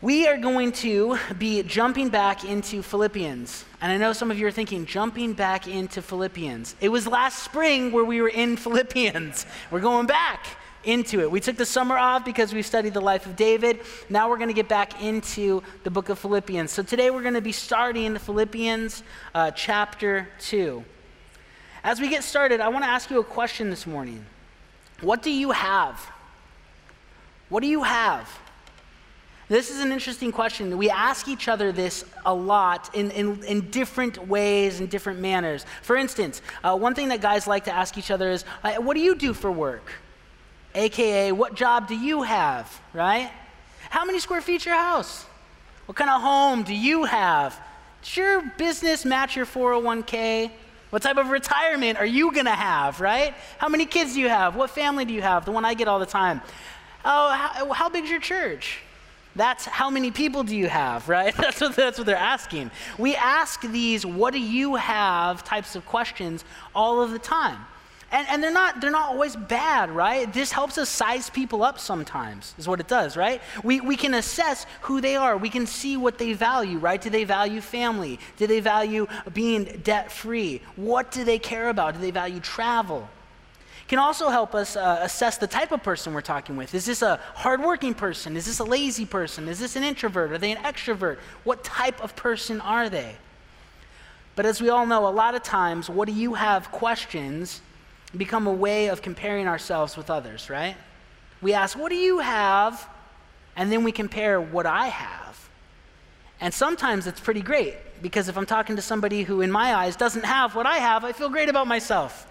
We are going to be jumping back into Philippians. And I know some of you are thinking, jumping back into Philippians. It was last spring where we were in Philippians. We're going back into it. We took the summer off because we studied the life of David. Now we're going to get back into the book of Philippians. So today we're going to be starting Philippians uh, chapter 2. As we get started, I want to ask you a question this morning. What do you have? What do you have? This is an interesting question. We ask each other this a lot in, in, in different ways, in different manners. For instance, uh, one thing that guys like to ask each other is, What do you do for work? AKA, what job do you have, right? How many square feet your house? What kind of home do you have? Does your business match your 401k? What type of retirement are you going to have, right? How many kids do you have? What family do you have? The one I get all the time. Oh, how, how big's your church? That's how many people do you have, right? That's what, that's what they're asking. We ask these, what do you have types of questions all of the time. And, and they're, not, they're not always bad, right? This helps us size people up sometimes, is what it does, right? We, we can assess who they are. We can see what they value, right? Do they value family? Do they value being debt free? What do they care about? Do they value travel? Can also help us uh, assess the type of person we're talking with. Is this a hardworking person? Is this a lazy person? Is this an introvert? Are they an extrovert? What type of person are they? But as we all know, a lot of times, what do you have questions become a way of comparing ourselves with others, right? We ask, What do you have? And then we compare what I have. And sometimes it's pretty great because if I'm talking to somebody who, in my eyes, doesn't have what I have, I feel great about myself.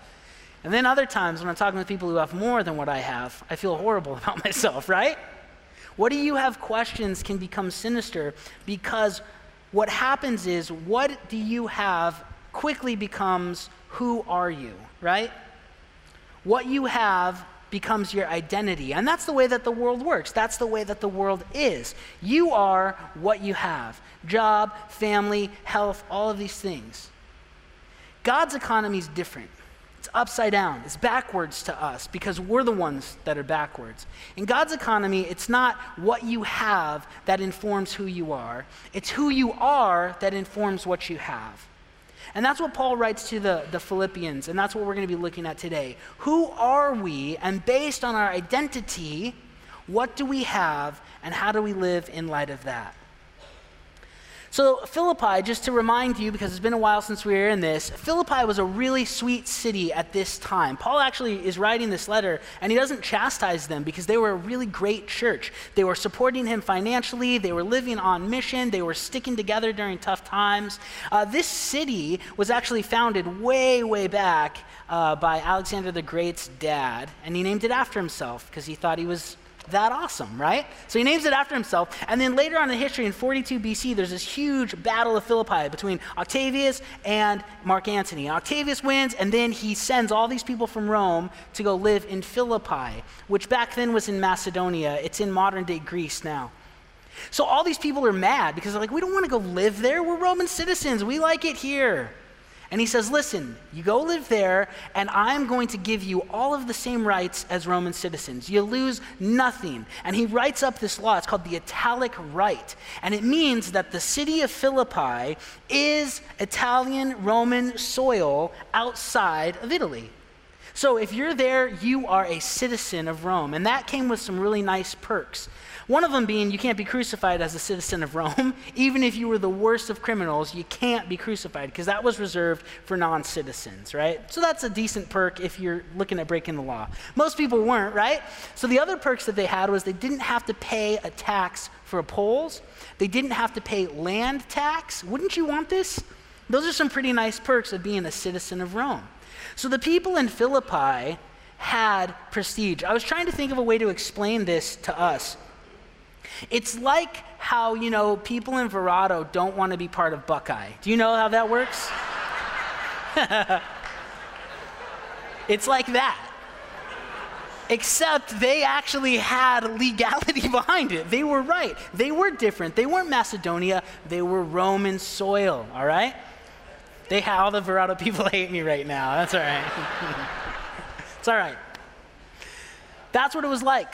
And then other times when I'm talking with people who have more than what I have, I feel horrible about myself, right? What do you have questions can become sinister because what happens is what do you have quickly becomes who are you, right? What you have becomes your identity. And that's the way that the world works. That's the way that the world is. You are what you have job, family, health, all of these things. God's economy is different. It's upside down. It's backwards to us because we're the ones that are backwards. In God's economy, it's not what you have that informs who you are, it's who you are that informs what you have. And that's what Paul writes to the, the Philippians, and that's what we're going to be looking at today. Who are we? And based on our identity, what do we have, and how do we live in light of that? So, Philippi, just to remind you, because it's been a while since we were in this, Philippi was a really sweet city at this time. Paul actually is writing this letter, and he doesn't chastise them because they were a really great church. They were supporting him financially, they were living on mission, they were sticking together during tough times. Uh, this city was actually founded way, way back uh, by Alexander the Great's dad, and he named it after himself because he thought he was that awesome, right? So he names it after himself. And then later on in history, in 42 BC, there's this huge battle of Philippi between Octavius and Mark Antony. Octavius wins, and then he sends all these people from Rome to go live in Philippi, which back then was in Macedonia. It's in modern day Greece now. So all these people are mad because they're like, we don't want to go live there. We're Roman citizens. We like it here. And he says, Listen, you go live there, and I'm going to give you all of the same rights as Roman citizens. You lose nothing. And he writes up this law. It's called the Italic Right. And it means that the city of Philippi is Italian Roman soil outside of Italy. So if you're there, you are a citizen of Rome. And that came with some really nice perks. One of them being you can't be crucified as a citizen of Rome. Even if you were the worst of criminals, you can't be crucified because that was reserved for non citizens, right? So that's a decent perk if you're looking at breaking the law. Most people weren't, right? So the other perks that they had was they didn't have to pay a tax for polls, they didn't have to pay land tax. Wouldn't you want this? Those are some pretty nice perks of being a citizen of Rome. So the people in Philippi had prestige. I was trying to think of a way to explain this to us. It's like how, you know, people in Verrado don't want to be part of Buckeye. Do you know how that works? it's like that. Except they actually had legality behind it. They were right. They were different. They weren't Macedonia, they were Roman soil, all right? They all the Verrado people hate me right now. That's all right. it's all right. That's what it was like.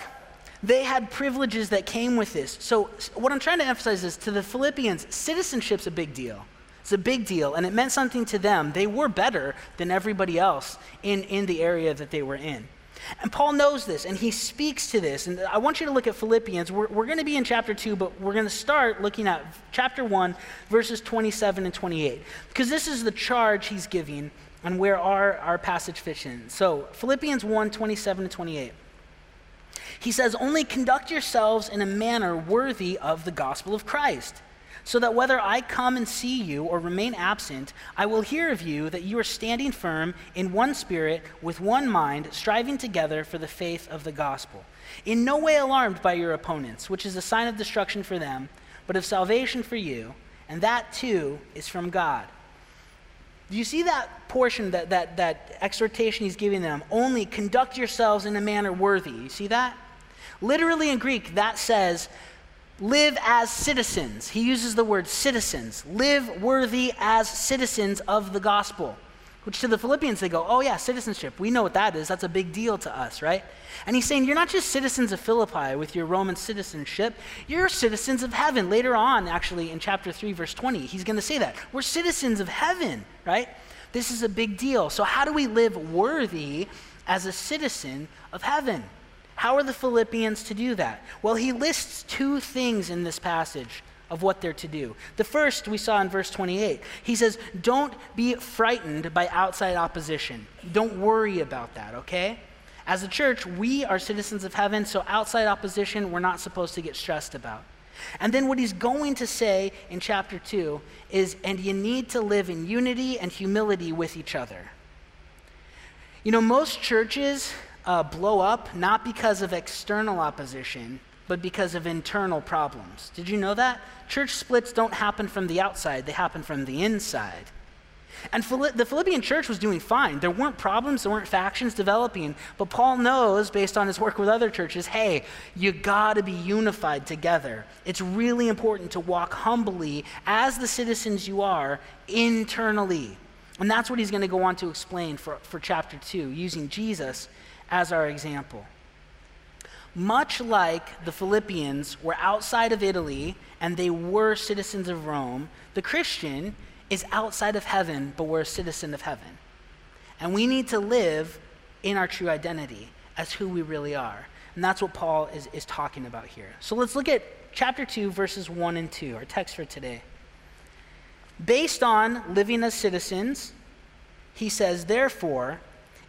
They had privileges that came with this. So, what I'm trying to emphasize is to the Philippians, citizenship's a big deal. It's a big deal, and it meant something to them. They were better than everybody else in, in the area that they were in. And Paul knows this, and he speaks to this. And I want you to look at Philippians. We're, we're going to be in chapter 2, but we're going to start looking at chapter 1, verses 27 and 28, because this is the charge he's giving and where our, our passage fits in. So, Philippians 1, 27 and 28. He says, Only conduct yourselves in a manner worthy of the gospel of Christ so that whether I come and see you or remain absent, I will hear of you that you are standing firm in one spirit, with one mind, striving together for the faith of the gospel. In no way alarmed by your opponents, which is a sign of destruction for them, but of salvation for you, and that too is from God. Do you see that portion, that, that, that exhortation he's giving them? Only conduct yourselves in a manner worthy. You see that? Literally in Greek, that says, live as citizens. He uses the word citizens. Live worthy as citizens of the gospel. Which to the Philippians, they go, oh, yeah, citizenship. We know what that is. That's a big deal to us, right? And he's saying, you're not just citizens of Philippi with your Roman citizenship, you're citizens of heaven. Later on, actually, in chapter 3, verse 20, he's going to say that. We're citizens of heaven, right? This is a big deal. So, how do we live worthy as a citizen of heaven? How are the Philippians to do that? Well, he lists two things in this passage of what they're to do. The first we saw in verse 28. He says, Don't be frightened by outside opposition. Don't worry about that, okay? As a church, we are citizens of heaven, so outside opposition we're not supposed to get stressed about. And then what he's going to say in chapter 2 is, and you need to live in unity and humility with each other. You know, most churches, uh, blow up not because of external opposition, but because of internal problems. Did you know that? Church splits don't happen from the outside, they happen from the inside. And the Philippian church was doing fine. There weren't problems, there weren't factions developing. But Paul knows, based on his work with other churches, hey, you got to be unified together. It's really important to walk humbly as the citizens you are internally. And that's what he's going to go on to explain for, for chapter 2, using Jesus as our example. Much like the Philippians were outside of Italy and they were citizens of Rome, the Christian is outside of heaven, but we're a citizen of heaven. And we need to live in our true identity as who we really are. And that's what Paul is, is talking about here. So let's look at chapter 2, verses 1 and 2, our text for today. Based on living as citizens, he says, Therefore,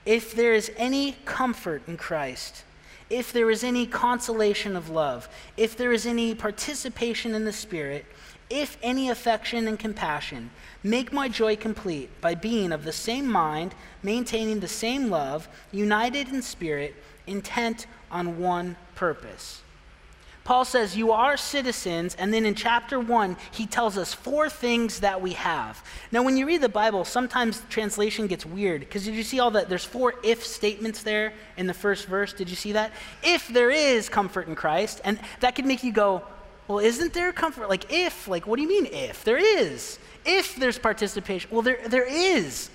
if there is any comfort in Christ, if there is any consolation of love, if there is any participation in the Spirit, if any affection and compassion, make my joy complete by being of the same mind, maintaining the same love, united in spirit, intent on one purpose. Paul says, You are citizens. And then in chapter one, he tells us four things that we have. Now, when you read the Bible, sometimes translation gets weird because did you see all that? There's four if statements there in the first verse. Did you see that? If there is comfort in Christ, and that could make you go, Well, isn't there comfort? Like, if, like, what do you mean if? There is. If there's participation, well, there, there is.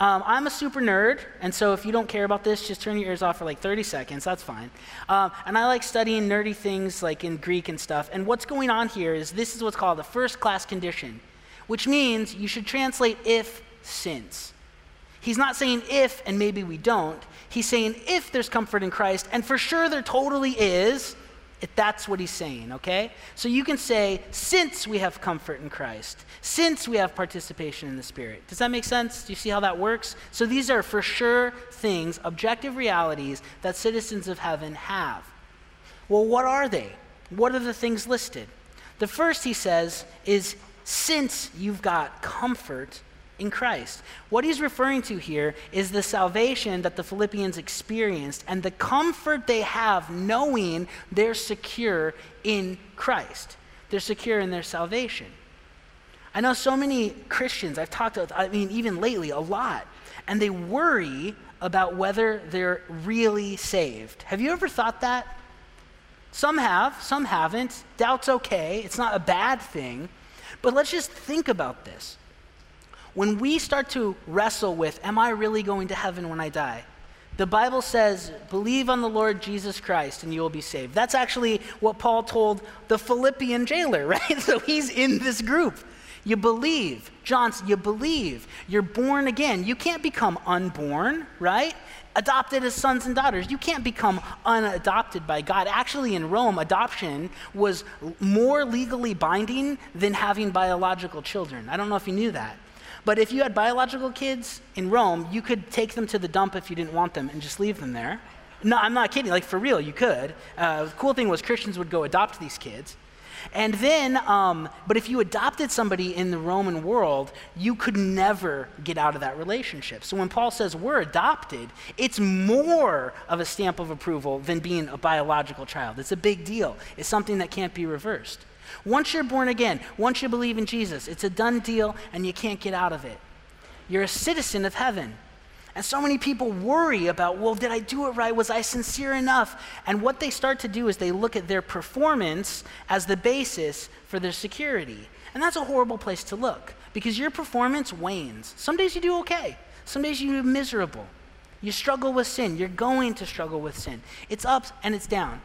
Um, I'm a super nerd, and so if you don't care about this, just turn your ears off for like 30 seconds. That's fine. Um, and I like studying nerdy things like in Greek and stuff. And what's going on here is this is what's called the first class condition, which means you should translate if since. He's not saying if and maybe we don't. He's saying if there's comfort in Christ, and for sure there totally is, if that's what he's saying, okay? So you can say, since we have comfort in Christ, since we have participation in the Spirit. Does that make sense? Do you see how that works? So these are for sure things, objective realities that citizens of heaven have. Well, what are they? What are the things listed? The first, he says, is since you've got comfort in Christ. What he's referring to here is the salvation that the Philippians experienced and the comfort they have knowing they're secure in Christ. They're secure in their salvation. I know so many Christians, I've talked to, I mean, even lately, a lot, and they worry about whether they're really saved. Have you ever thought that? Some have, some haven't. Doubt's okay, it's not a bad thing. But let's just think about this. When we start to wrestle with, am I really going to heaven when I die? The Bible says, believe on the Lord Jesus Christ and you will be saved. That's actually what Paul told the Philippian jailer, right? So he's in this group. You believe. Johnson, you believe. You're born again. You can't become unborn, right? Adopted as sons and daughters. You can't become unadopted by God. Actually, in Rome, adoption was more legally binding than having biological children. I don't know if you knew that. But if you had biological kids in Rome, you could take them to the dump if you didn't want them and just leave them there. No, I'm not kidding. Like, for real, you could. Uh, the cool thing was Christians would go adopt these kids. And then, um, but if you adopted somebody in the Roman world, you could never get out of that relationship. So when Paul says we're adopted, it's more of a stamp of approval than being a biological child. It's a big deal, it's something that can't be reversed. Once you're born again, once you believe in Jesus, it's a done deal and you can't get out of it. You're a citizen of heaven. And so many people worry about, well, did I do it right? Was I sincere enough? And what they start to do is they look at their performance as the basis for their security. And that's a horrible place to look because your performance wanes. Some days you do okay, some days you're miserable. You struggle with sin. You're going to struggle with sin. It's up and it's down.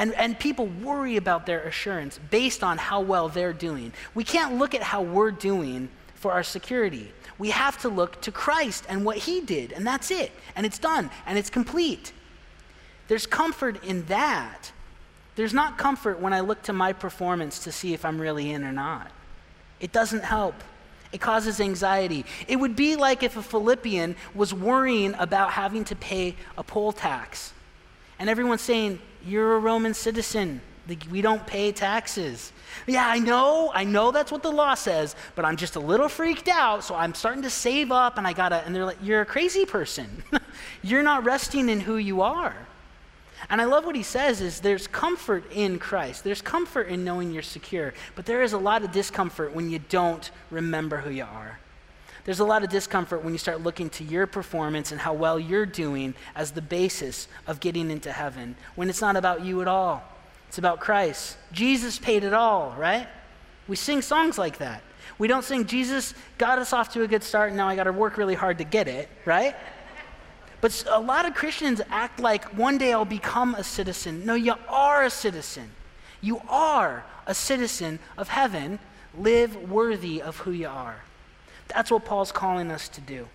And, and people worry about their assurance based on how well they're doing. We can't look at how we're doing for our security we have to look to Christ and what he did, and that's it. And it's done, and it's complete. There's comfort in that. There's not comfort when I look to my performance to see if I'm really in or not. It doesn't help. It causes anxiety. It would be like if a Philippian was worrying about having to pay a poll tax. And everyone's saying, You're a Roman citizen. We don't pay taxes. Yeah, I know, I know that's what the law says, but I'm just a little freaked out, so I'm starting to save up and I gotta, and they're like, You're a crazy person. You're not resting in who you are. And I love what he says is there's comfort in Christ. There's comfort in knowing you're secure, but there is a lot of discomfort when you don't remember who you are. There's a lot of discomfort when you start looking to your performance and how well you're doing as the basis of getting into heaven, when it's not about you at all. It's about Christ. Jesus paid it all, right? We sing songs like that. We don't sing, Jesus got us off to a good start, and now I got to work really hard to get it, right? But a lot of Christians act like one day I'll become a citizen. No, you are a citizen. You are a citizen of heaven. Live worthy of who you are. That's what Paul's calling us to do.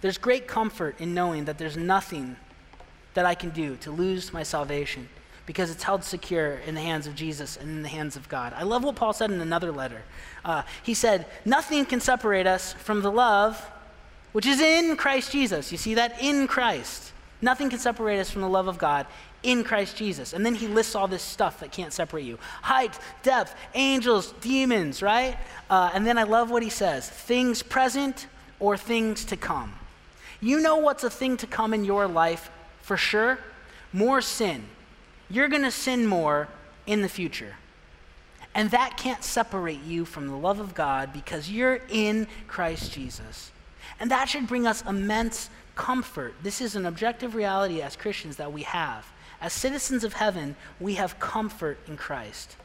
There's great comfort in knowing that there's nothing that I can do to lose my salvation because it's held secure in the hands of Jesus and in the hands of God. I love what Paul said in another letter. Uh, he said, Nothing can separate us from the love which is in Christ Jesus. You see that? In Christ. Nothing can separate us from the love of God in Christ Jesus. And then he lists all this stuff that can't separate you height, depth, angels, demons, right? Uh, and then I love what he says things present or things to come. You know what's a thing to come in your life for sure? More sin you're going to sin more in the future. And that can't separate you from the love of God because you're in Christ Jesus. And that should bring us immense comfort. This is an objective reality as Christians that we have. As citizens of heaven, we have comfort in Christ.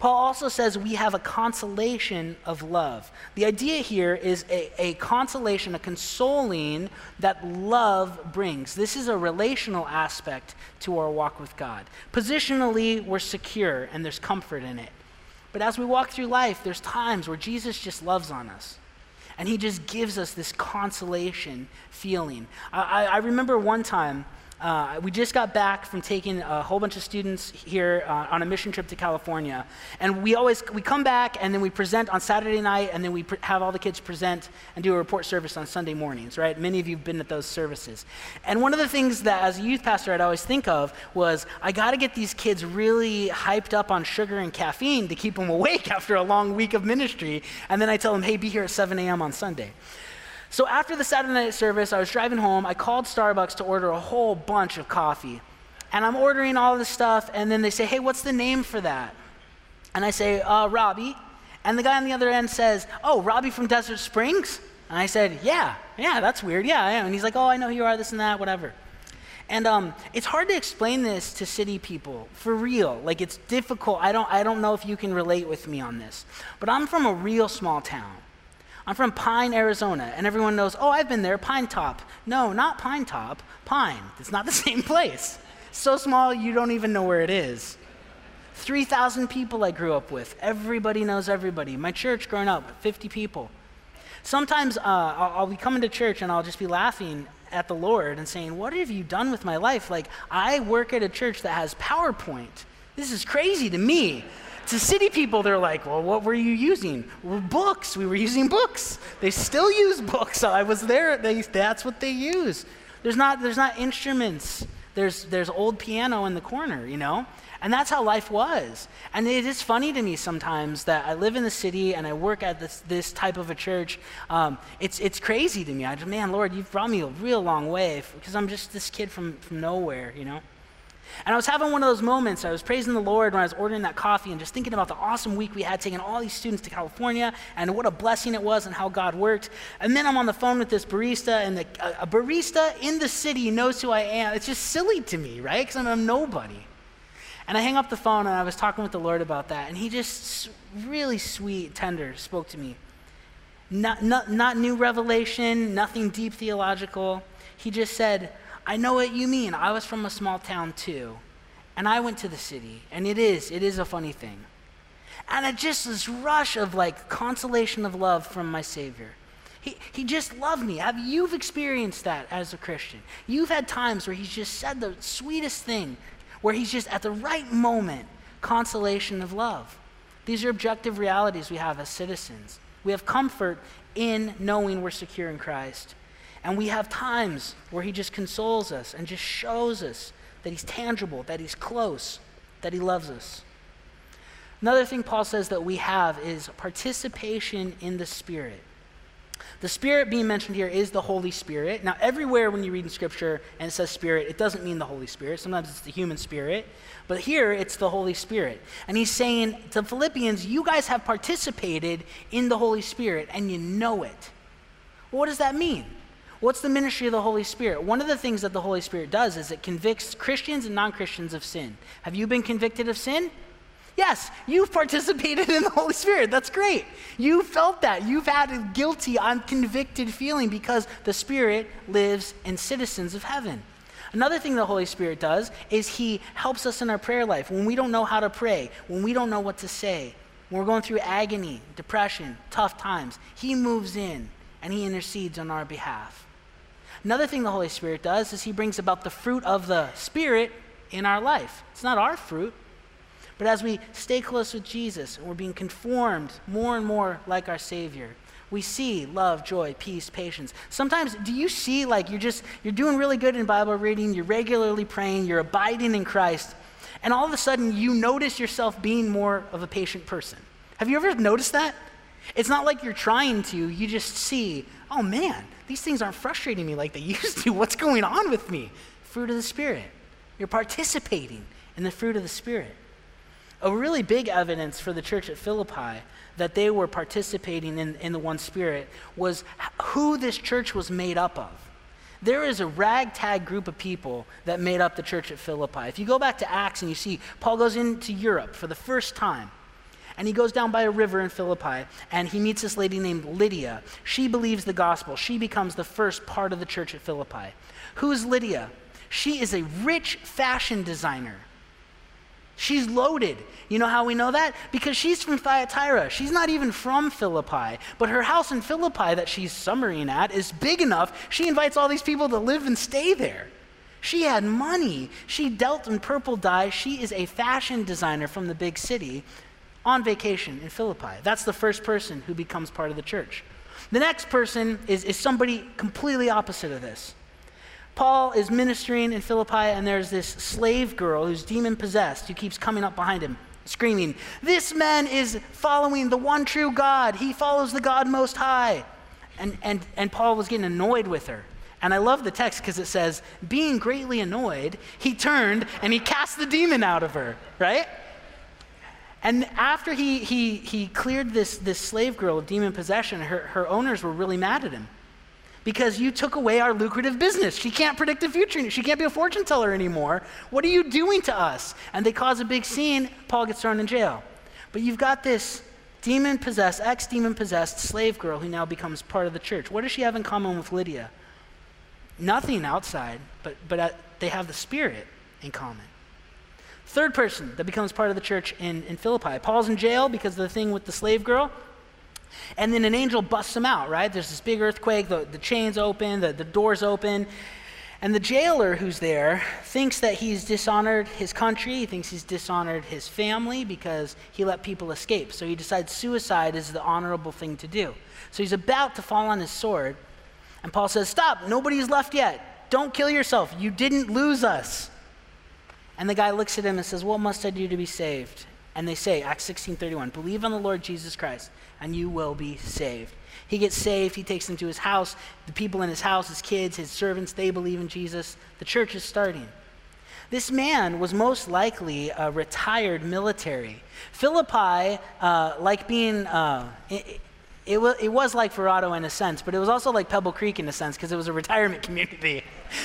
Paul also says we have a consolation of love. The idea here is a, a, consolation, a consoling that love brings. This is a relational aspect to our walk with God. Positionally, we're secure and there's comfort in it. But as we walk through life, there's times where Jesus just loves on us. And he just gives us this consolation feeling. I, I remember one time uh, we just got back from taking a whole bunch of students here uh, on a mission trip to California, and we always we come back and then we present on Saturday night, and then we have all the kids present and do a report service on Sunday mornings. Right? Many of you've been at those services, and one of the things that as a youth pastor I'd always think of was I got to get these kids really hyped up on sugar and caffeine to keep them awake after a long week of ministry, and then I tell them, hey, be here at 7 a.m. on Sunday. So after the Saturday night service, I was driving home. I called Starbucks to order a whole bunch of coffee. And I'm ordering all this stuff, and then they say, hey, what's the name for that? And I say, uh, Robbie. And the guy on the other end says, oh, Robbie from Desert Springs? And I said, yeah, yeah, that's weird. Yeah, I am. And he's like, oh, I know who you are, this and that, whatever. And um, it's hard to explain this to city people, for real. Like, it's difficult. I don't, I don't know if you can relate with me on this. But I'm from a real small town. I'm from Pine, Arizona, and everyone knows, oh, I've been there, Pine Top. No, not Pine Top, Pine. It's not the same place. So small, you don't even know where it is. 3,000 people I grew up with. Everybody knows everybody. My church growing up, 50 people. Sometimes uh, I'll, I'll be coming to church and I'll just be laughing at the Lord and saying, What have you done with my life? Like, I work at a church that has PowerPoint. This is crazy to me. To city people, they're like, Well, what were you using? Well, books. We were using books. They still use books. I was there. They, that's what they use. There's not, there's not instruments. There's, there's old piano in the corner, you know? And that's how life was. And it is funny to me sometimes that I live in the city and I work at this, this type of a church. Um, it's, it's crazy to me. I just, man, Lord, you've brought me a real long way because I'm just this kid from, from nowhere, you know? And I was having one of those moments. I was praising the Lord when I was ordering that coffee and just thinking about the awesome week we had taking all these students to California and what a blessing it was and how God worked. And then I'm on the phone with this barista, and the, a, barista in the city knows who I am. It's just silly to me, right? Because I'm a nobody. And I hang up the phone and I was talking with the Lord about that. And he just really sweet, tender spoke to me. Not, not, not new revelation, nothing deep theological. He just said, I know what you mean. I was from a small town too. And I went to the city. And it is, it is a funny thing. And it just this rush of like consolation of love from my Savior. He, he just loved me. Have you've experienced that as a Christian? You've had times where he's just said the sweetest thing where he's just at the right moment, consolation of love. These are objective realities we have as citizens. We have comfort in knowing we're secure in Christ. And we have times where he just consoles us and just shows us that he's tangible, that he's close, that he loves us. Another thing Paul says that we have is participation in the Spirit. The Spirit being mentioned here is the Holy Spirit. Now, everywhere when you read in Scripture and it says Spirit, it doesn't mean the Holy Spirit. Sometimes it's the human Spirit. But here, it's the Holy Spirit. And he's saying to Philippians, you guys have participated in the Holy Spirit and you know it. Well, what does that mean? What's the ministry of the Holy Spirit? One of the things that the Holy Spirit does is it convicts Christians and non Christians of sin. Have you been convicted of sin? Yes, you've participated in the Holy Spirit. That's great. You felt that. You've had a guilty, unconvicted feeling because the Spirit lives in citizens of heaven. Another thing the Holy Spirit does is He helps us in our prayer life. When we don't know how to pray, when we don't know what to say, when we're going through agony, depression, tough times, He moves in and He intercedes on our behalf. Another thing the Holy Spirit does is He brings about the fruit of the Spirit in our life. It's not our fruit, but as we stay close with Jesus and we're being conformed more and more like our Savior, we see love, joy, peace, patience. Sometimes, do you see like you're just, you're doing really good in Bible reading, you're regularly praying, you're abiding in Christ, and all of a sudden you notice yourself being more of a patient person? Have you ever noticed that? It's not like you're trying to, you just see, oh man, these things aren't frustrating me like they used to. What's going on with me? Fruit of the Spirit. You're participating in the fruit of the Spirit a really big evidence for the church at Philippi that they were participating in, in the one spirit was who this church was made up of. There is a ragtag group of people that made up the church at Philippi. If you go back to Acts and you see Paul goes into Europe for the first time, and he goes down by a river in Philippi and he meets this lady named Lydia. She believes the gospel. She becomes the first part of the church at Philippi. Who is Lydia? She is a rich fashion designer. She's loaded. You know how we know that? Because she's from Thyatira. She's not even from Philippi. But her house in Philippi that she's summering at is big enough. She invites all these people to live and stay there. She had money. She dealt in purple dye. She is a fashion designer from the big city on vacation in Philippi. That's the first person who becomes part of the church. The next person is, is somebody completely opposite of this. Paul is ministering in Philippi, and there's this slave girl who's demon possessed who keeps coming up behind him, screaming, This man is following the one true God. He follows the God Most High. And, and, and Paul was getting annoyed with her. And I love the text because it says, Being greatly annoyed, he turned and he cast the demon out of her, right? And after he, he, he cleared this, this slave girl of demon possession, her, her owners were really mad at him because you took away our lucrative business. She can't predict the future. She can't be a fortune teller anymore. What are you doing to us? And they cause a big scene. Paul gets thrown in jail. But you've got this demon possessed, ex demon possessed slave girl who now becomes part of the church. What does she have in common with Lydia? Nothing outside, but, but uh, they have the Spirit in common. Third person that becomes part of the church in, in Philippi. Paul's in jail because of the thing with the slave girl. And then an angel busts him out, right? There's this big earthquake, the, the chains open, the, the doors open. And the jailer who's there thinks that he's dishonored his country. He thinks he's dishonored his family because he let people escape. So he decides suicide is the honorable thing to do. So he's about to fall on his sword. And Paul says, Stop, nobody's left yet. Don't kill yourself. You didn't lose us. And the guy looks at him and says, What must I do to be saved? And they say, Acts 16:31, believe on the Lord Jesus Christ, and you will be saved. He gets saved, he takes them to his house. The people in his house, his kids, his servants, they believe in Jesus. The church is starting. This man was most likely a retired military. Philippi, uh, like being, uh, it, it, w- it was like Verrado in a sense, but it was also like Pebble Creek in a sense because it was a retirement community.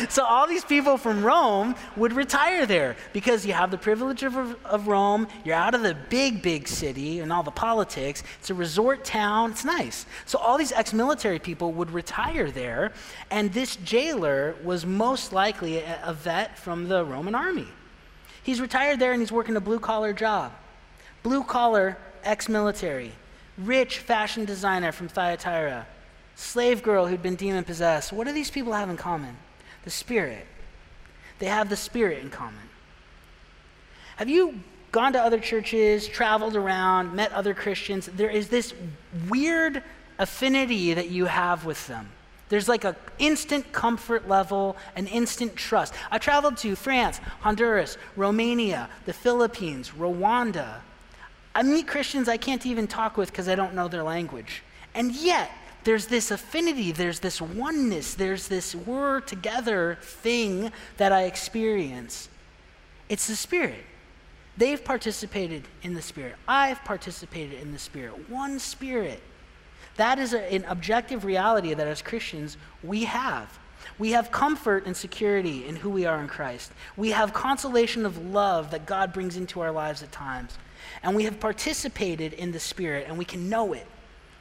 so all these people from Rome would retire there because you have the privilege of, of Rome, you're out of the big, big city and all the politics. It's a resort town, it's nice. So all these ex military people would retire there, and this jailer was most likely a, a vet from the Roman army. He's retired there and he's working a blue collar job. Blue collar, ex military rich fashion designer from Thyatira, slave girl who'd been demon possessed. What do these people have in common? The Spirit. They have the Spirit in common. Have you gone to other churches, traveled around, met other Christians? There is this weird affinity that you have with them. There's like an instant comfort level, an instant trust. I traveled to France, Honduras, Romania, the Philippines, Rwanda, I meet Christians I can't even talk with because I don't know their language. And yet, there's this affinity, there's this oneness, there's this we're together thing that I experience. It's the Spirit. They've participated in the Spirit. I've participated in the Spirit. One Spirit. That is a, an objective reality that as Christians we have. We have comfort and security in who we are in Christ. We have consolation of love that God brings into our lives at times. And we have participated in the Spirit, and we can know it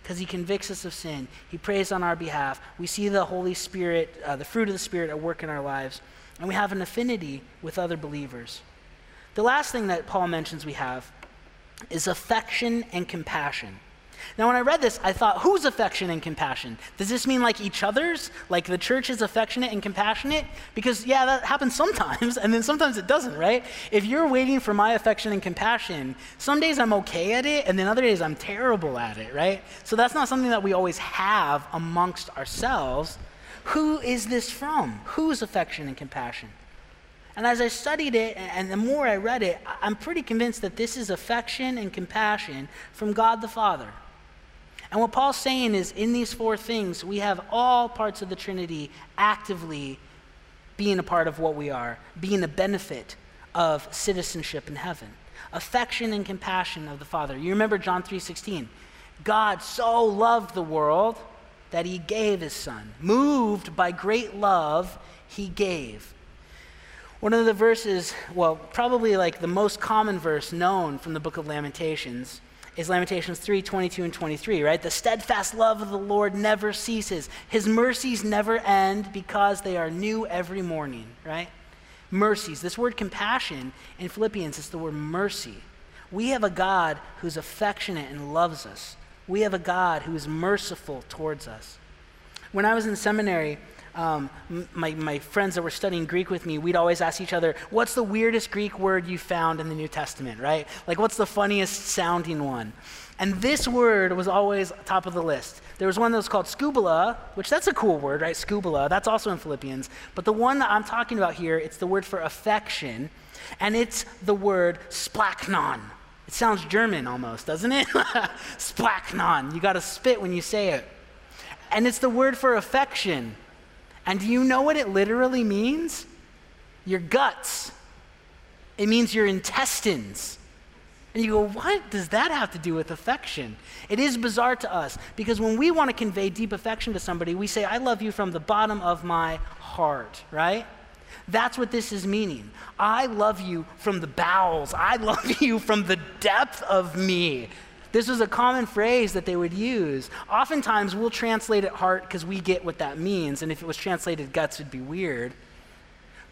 because He convicts us of sin. He prays on our behalf. We see the Holy Spirit, uh, the fruit of the Spirit at work in our lives, and we have an affinity with other believers. The last thing that Paul mentions we have is affection and compassion. Now, when I read this, I thought, whose affection and compassion? Does this mean like each other's? Like the church is affectionate and compassionate? Because, yeah, that happens sometimes, and then sometimes it doesn't, right? If you're waiting for my affection and compassion, some days I'm okay at it, and then other days I'm terrible at it, right? So that's not something that we always have amongst ourselves. Who is this from? Whose affection and compassion? And as I studied it, and the more I read it, I'm pretty convinced that this is affection and compassion from God the Father. And what Paul's saying is in these four things, we have all parts of the Trinity actively being a part of what we are, being a benefit of citizenship in heaven. Affection and compassion of the Father. You remember John 3:16. God so loved the world that he gave his son. Moved by great love, he gave. One of the verses, well, probably like the most common verse known from the book of Lamentations is Lamentations 3 22 and 23, right? The steadfast love of the Lord never ceases, His mercies never end because they are new every morning, right? Mercies. This word compassion in Philippians is the word mercy. We have a God who's affectionate and loves us. We have a God who is merciful towards us. When I was in seminary, um, my, my friends that were studying Greek with me, we'd always ask each other, what's the weirdest Greek word you found in the New Testament, right? Like, what's the funniest sounding one? And this word was always top of the list. There was one that was called scubala, which that's a cool word, right? Scubala. That's also in Philippians. But the one that I'm talking about here, it's the word for affection, and it's the word splachnon. It sounds German almost, doesn't it? splachnon. You got to spit when you say it. And it's the word for affection. And do you know what it literally means? Your guts. It means your intestines. And you go, what does that have to do with affection? It is bizarre to us because when we want to convey deep affection to somebody, we say, I love you from the bottom of my heart, right? That's what this is meaning. I love you from the bowels. I love you from the depth of me. This was a common phrase that they would use. Oftentimes, we'll translate it heart because we get what that means, and if it was translated guts, it'd be weird.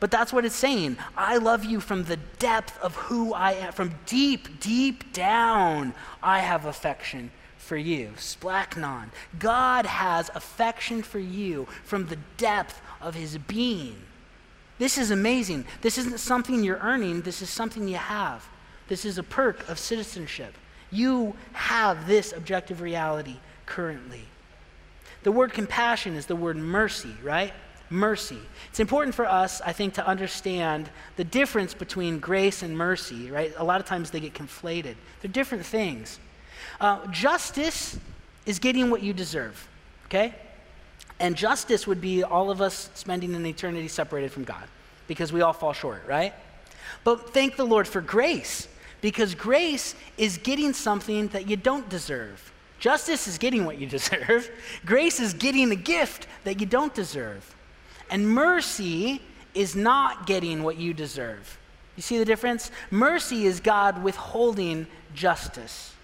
But that's what it's saying. I love you from the depth of who I am, from deep, deep down, I have affection for you. Splachnon. God has affection for you from the depth of his being. This is amazing. This isn't something you're earning, this is something you have. This is a perk of citizenship. You have this objective reality currently. The word compassion is the word mercy, right? Mercy. It's important for us, I think, to understand the difference between grace and mercy, right? A lot of times they get conflated. They're different things. Uh, justice is getting what you deserve, okay? And justice would be all of us spending an eternity separated from God because we all fall short, right? But thank the Lord for grace because grace is getting something that you don't deserve. Justice is getting what you deserve. Grace is getting a gift that you don't deserve. And mercy is not getting what you deserve. You see the difference? Mercy is God withholding justice.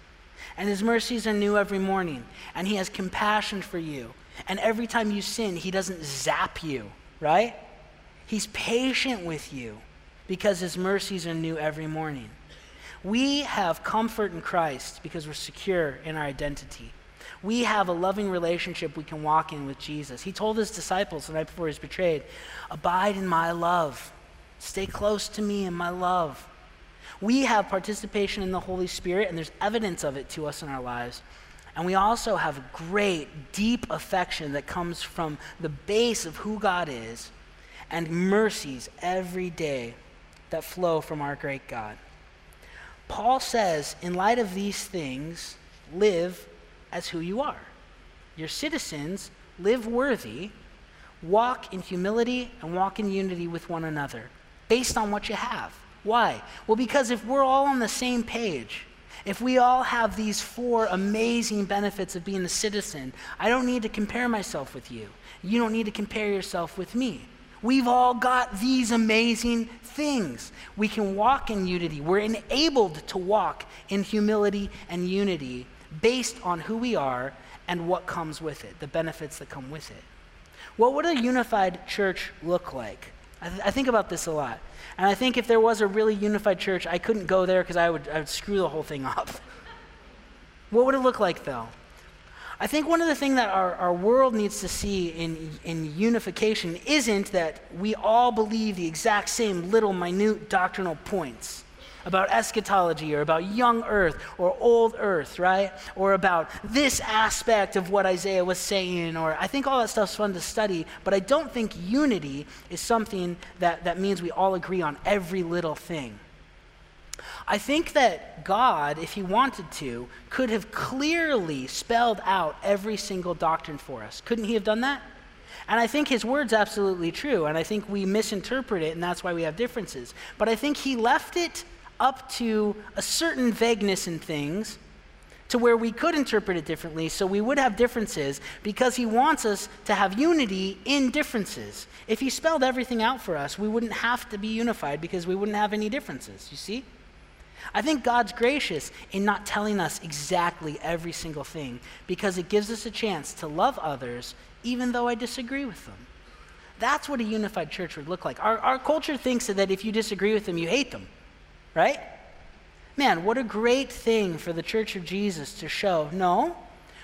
And his mercies are new every morning. And he has compassion for you. And every time you sin, he doesn't zap you, right? He's patient with you because his mercies are new every morning. We have comfort in Christ because we're secure in our identity. We have a loving relationship we can walk in with Jesus. He told his disciples the night before he was betrayed, Abide in my love. Stay close to me in my love. We have participation in the Holy Spirit, and there's evidence of it to us in our lives. And we also have great, deep affection that comes from the base of who God is and mercies every day that flow from our great God. Paul says, in light of these things, live as who you are. You're citizens live worthy, walk in humility, and walk in unity with one another based on what you have. Why? Well, because if we're all on the same page, if we all have these four amazing benefits of being a citizen, I don't need to compare myself with you. You don't need to compare yourself with me. We've all got these amazing things. We can walk in unity. We're enabled to walk in humility and unity based on who we are and what comes with it, the benefits that come with it. What would a unified church look like? I, th- I think about this a lot. And I think if there was a really unified church, I couldn't go there because I would, I would screw the whole thing up. what would it look like, though? I think one of the things that our, our world needs to see in, in unification isn't that we all believe the exact same little minute doctrinal points about eschatology or about young earth or old earth, right? Or about this aspect of what Isaiah was saying, or I think all that stuff's fun to study, but I don't think unity is something that, that means we all agree on every little thing. I think that God, if He wanted to, could have clearly spelled out every single doctrine for us. Couldn't He have done that? And I think His word's absolutely true, and I think we misinterpret it, and that's why we have differences. But I think He left it up to a certain vagueness in things to where we could interpret it differently, so we would have differences because he wants us to have unity in differences. If he spelled everything out for us, we wouldn't have to be unified because we wouldn't have any differences, you see? I think God's gracious in not telling us exactly every single thing because it gives us a chance to love others even though I disagree with them. That's what a unified church would look like. Our, our culture thinks that if you disagree with them, you hate them right? Man, what a great thing for the church of Jesus to show. No,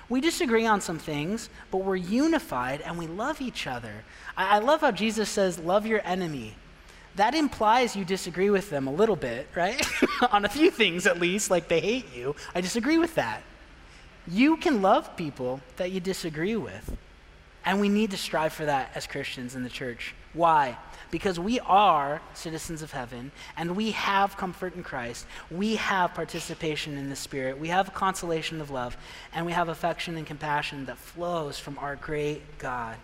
we disagree on some things, but we're unified and we love each other. I, I love how Jesus says, Love your enemy. That implies you disagree with them a little bit, right? on a few things at least, like they hate you. I disagree with that. You can love people that you disagree with. And we need to strive for that as Christians in the church. Why? because we are citizens of heaven and we have comfort in Christ. We have participation in the Spirit. We have consolation of love and we have affection and compassion that flows from our great God.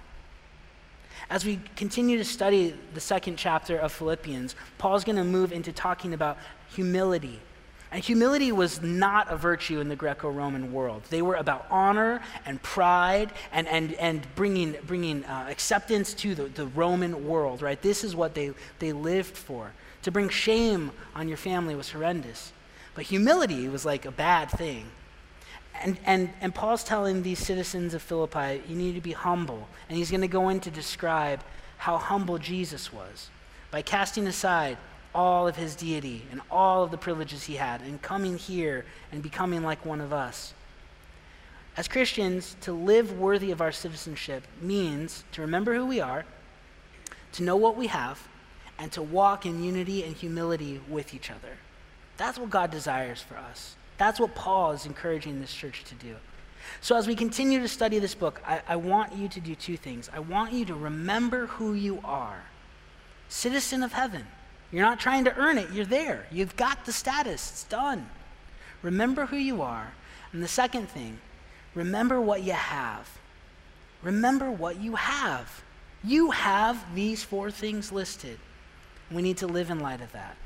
As we continue to study the second chapter of Philippians, Paul's going to move into talking about humility and humility was not a virtue in the Greco Roman world. They were about honor and pride and, and, and bringing, bringing uh, acceptance to the, the Roman world, right? This is what they, they lived for. To bring shame on your family was horrendous. But humility was like a bad thing. And, and, and Paul's telling these citizens of Philippi, you need to be humble. And he's going to go in to describe how humble Jesus was by casting aside all of his deity and all of the privileges he had and coming here and becoming like one of us. As Christians, to live worthy of our citizenship means to remember who we are, to know what we have, and to walk in unity and humility with each other. That's what God desires for us. That's what Paul is encouraging this church to do. So, as we continue to study this book, I, I, want you to do two things. I want you to remember who you are citizen of heaven. You're not trying to earn it, you're there. You've got the status, it's done. Remember who you are. And the second thing, remember what you have. Remember what you have. You have these four things listed. We need to live in light of that.